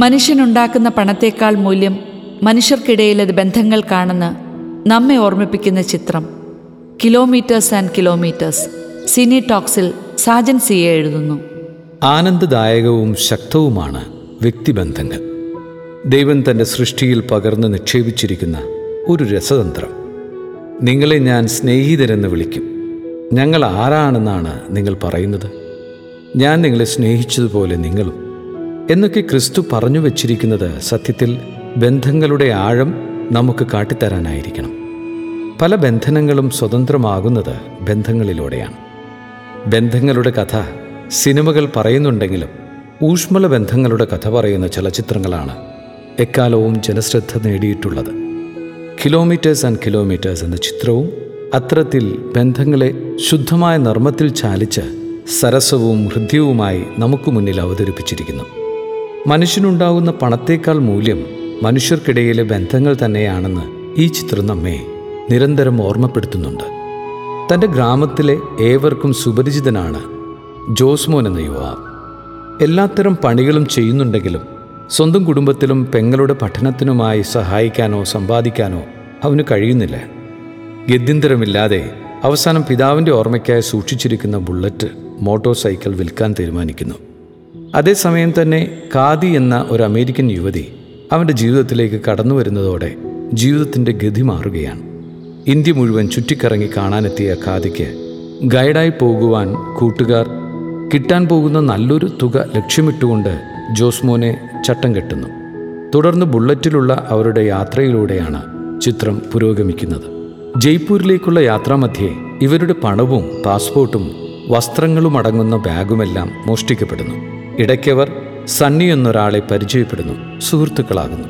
മനുഷ്യനുണ്ടാക്കുന്ന പണത്തേക്കാൾ മൂല്യം മനുഷ്യർക്കിടയിലെ കാണുന്ന നമ്മെ ഓർമ്മിപ്പിക്കുന്ന ചിത്രം. കിലോമീറ്റേഴ്സ് ആൻഡ് കിലോമീറ്റേഴ്സ് സിനി ടോക്സിൽ സാജൻ സിയെ എഴുതുന്നു. ആനന്ദദായകവും ശക്തവുമാണ് വ്യക്തിബന്ധങ്ങൾ. ദൈവം തന്റെ സൃഷ്ടിയിൽ പകർന്ന് നിക്ഷേപിച്ചിരിക്കുന്ന ഒരു രസതന്ത്രം. നിങ്ങളെ ഞാൻ സ്നേഹിതരെന്ന് വിളിക്കും. ഞങ്ങൾ ആരാണെന്നാണ് നിങ്ങൾ പറയുന്നത്? ഞാൻ നിങ്ങളെ സ്നേഹിച്ചതുപോലെ നിങ്ങളും എന്നൊക്കെ ക്രിസ്തു പറഞ്ഞു വച്ചിരിക്കുന്നത് സത്യത്തിൽ ബന്ധങ്ങളുടെ ആഴം നമുക്ക് കാട്ടിത്തരാനായിരിക്കണം. പല ബന്ധനങ്ങളും സ്വതന്ത്രമാകുന്നത് ബന്ധങ്ങളിലൂടെയാണ്. ബന്ധങ്ങളുടെ കഥ സിനിമകൾ പറയുന്നുണ്ടെങ്കിലും ഊഷ്മള ബന്ധങ്ങളുടെ കഥ പറയുന്ന ചലച്ചിത്രങ്ങളാണ് എക്കാലവും ജനശ്രദ്ധ നേടിയിട്ടുള്ളത്. കിലോമീറ്റേഴ്സ് ആൻഡ് കിലോമീറ്റേഴ്സ് എന്ന ചിത്രവും അത്തരത്തിൽ ബന്ധങ്ങളെ ശുദ്ധമായ നർമ്മത്തിൽ ചാലിച്ച് സരസവും ഹൃദ്യവുമായി നമുക്ക് മുന്നിൽ അവതരിപ്പിച്ചിരിക്കുന്നു. മനുഷ്യനുണ്ടാകുന്ന പണത്തേക്കാൾ മൂല്യം മനുഷ്യർക്കിടയിലെ ബന്ധങ്ങൾ തന്നെയാണെന്ന് ഈ ചിത്രം നമ്മെ നിരന്തരം ഓർമ്മപ്പെടുത്തുന്നുണ്ട്. തന്റെ ഗ്രാമത്തിലെ ഏവർക്കും സുപരിചിതനാണ് ജോസ്മോൻ എന്ന യുവാവ്. എല്ലാത്തരം പണികളും ചെയ്യുന്നുണ്ടെങ്കിലും സ്വന്തം കുടുംബത്തിലും പെങ്ങളുടെ പഠനത്തിനുമായി സഹായിക്കാനോ സമ്പാദിക്കാനോ അവന് കഴിയുന്നില്ല. ഗത്യന്തരമില്ലാതെ അവസാനം പിതാവിന്റെ ഓർമ്മയ്ക്കായി സൂക്ഷിച്ചിരിക്കുന്ന ബുള്ളറ്റ് മോട്ടോർ സൈക്കിൾ വിൽക്കാൻ തീരുമാനിക്കുന്നു. അതേസമയം തന്നെ കാതി എന്ന ഒരു അമേരിക്കൻ യുവതി അവന്റെ ജീവിതത്തിലേക്ക് കടന്നു വരുന്നതോടെ ജീവിതത്തിന്റെ ഗതി മാറുകയാണ്. ഇന്ത്യ മുഴുവൻ ചുറ്റിക്കറങ്ങി കാണാനെത്തിയ ഖാദിക്ക് ഗൈഡായി പോകുവാൻ കൂട്ടുകാർ കിട്ടാൻ പോകുന്ന നല്ലൊരു തുക ലക്ഷ്യമിട്ടുകൊണ്ട് ജോസ്മോനെ ചട്ടം കെട്ടുന്നു. തുടർന്ന് ബുള്ളറ്റിലുള്ള അവരുടെ യാത്രയിലൂടെയാണ് ചിത്രം പുരോഗമിക്കുന്നത്. ജയ്പൂരിലേക്കുള്ള യാത്രാമധ്യേ ഇവരുടെ പണവും പാസ്പോർട്ടും വസ്ത്രങ്ങളും അടങ്ങുന്ന ബാഗുമെല്ലാം മോഷ്ടിക്കപ്പെടുന്നു. ഇടയ്ക്കവർ സണ്ണി എന്നൊരാളെ പരിചയപ്പെടുന്നു സുഹൃത്തുക്കളാകുന്നു.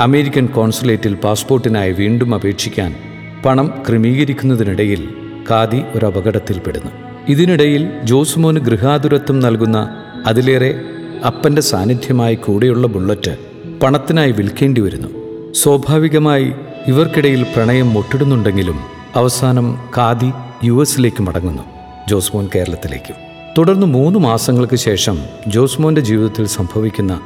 അമേരിക്കൻ കോൺസുലേറ്റിൽ പാസ്പോർട്ടിനായി വീണ്ടും അപേക്ഷിക്കാൻ പണം ക്രമീകരിക്കുന്നതിനിടയിൽ കാതി ഒരു അപകടത്തിൽപ്പെടുന്നു ഇതിനിടയിൽ ജോസുമോന് ഗൃഹാതുരത്വം നൽകുന്ന അതിലേറെ അപ്പന്റെ സാന്നിധ്യമായി കൂടെയുള്ള ബുള്ളറ്റ് പണത്തിനായി വിൽക്കേണ്ടി വരുന്നു. സ്വാഭാവികമായി ഇവർക്കിടയിൽ പ്രണയം മുട്ടിടുന്നുണ്ടെങ്കിലും അവസാനം കാതി യു എസിലേക്ക് മടങ്ങുന്നു ജോസ്മോൻ കേരളത്തിലേക്കും. തുടർന്ന് മൂന്ന് മാസങ്ങൾക്ക് ശേഷം ജോസ്മോന്റെ ജീവിതത്തിൽ സംഭവിക്കുന്ന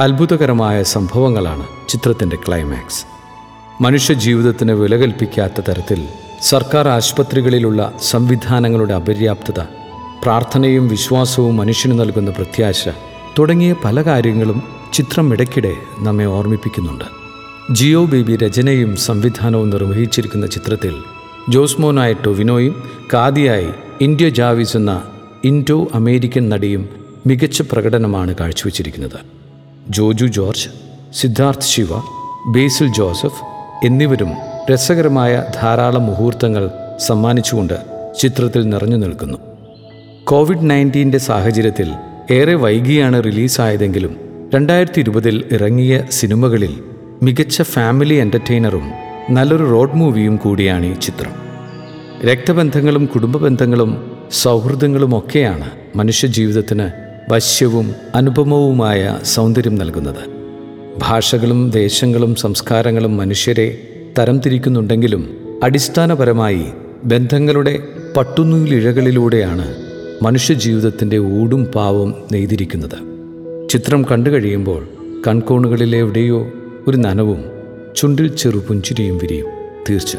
അത്ഭുതകരമായ സംഭവങ്ങളാണ് ചിത്രത്തിന്റെ ക്ലൈമാക്സ്. മനുഷ്യ ജീവിതത്തിന് വില കൽപ്പിക്കാത്ത തരത്തിൽ സർക്കാർ ആശുപത്രികളിലുള്ള സംവിധാനങ്ങളുടെ അപര്യാപ്തത പ്രാർത്ഥനയും വിശ്വാസവും മനുഷ്യന് നൽകുന്ന പ്രത്യാശ തുടങ്ങിയ പല കാര്യങ്ങളും ചിത്രം ഇടയ്ക്കിടെ നമ്മെ ഓർമ്മിപ്പിക്കുന്നുണ്ട്. ജിയോ ബേബി രചനയും സംവിധാനവും നിർവഹിച്ചിരിക്കുന്ന ചിത്രത്തിൽ ജോസ്മോനായ ടൊവിനോയും കാദിയായി ഇന്ത്യ ജാവിസ് എന്ന ഇൻഡോ അമേരിക്കൻ നടിയും മികച്ച പ്രകടനമാണ് കാഴ്ചവെച്ചിരിക്കുന്നത്. ജോജു ജോർജ് സിദ്ധാർത്ഥ് ശിവ ബേസിൽ ജോസഫ് എന്നിവരും രസകരമായ ധാരാളം മുഹൂർത്തങ്ങൾ സമ്മാനിച്ചുകൊണ്ട് ചിത്രത്തിൽ നിറഞ്ഞു നിൽക്കുന്നു. കോവിഡ് നയന്റീന്റെ സാഹചര്യത്തിൽ ഏറെ വൈകിയാണ് റിലീസായതെങ്കിലും രണ്ടായിരത്തി ഇരുപതിൽ ഇറങ്ങിയ സിനിമകളിൽ മികച്ച ഫാമിലി എന്റർടൈനറും നല്ലൊരു റോഡ് മൂവിയും കൂടിയാണ് ഈ ചിത്രം. രക്തബന്ധങ്ങളും കുടുംബ ബന്ധങ്ങളും സൗഹൃദങ്ങളും ഒക്കെയാണ് മനുഷ്യജീവിതത്തിന് വശ്യവും അനുപമവുമായ സൗന്ദര്യം നൽകുന്നത്. ഭാഷകളും ദേശങ്ങളും സംസ്കാരങ്ങളും മനുഷ്യരെ തരംതിരിക്കുന്നുണ്ടെങ്കിലും അടിസ്ഥാനപരമായി ബന്ധങ്ങളുടെ പട്ടുനൂലിഴകളിലൂടെയാണ് മനുഷ്യജീവിതത്തിന്റെ ഊടും പാവും നെയ്തിരിക്കുന്നത്. ചിത്രം കണ്ടു കഴിയുമ്പോൾ കൺകോണുകളിലെവിടെയോ ഒരു നനവും ചുണ്ടിൽ ചെറുപുഞ്ചിരിയും വിരിയും. തീർച്ച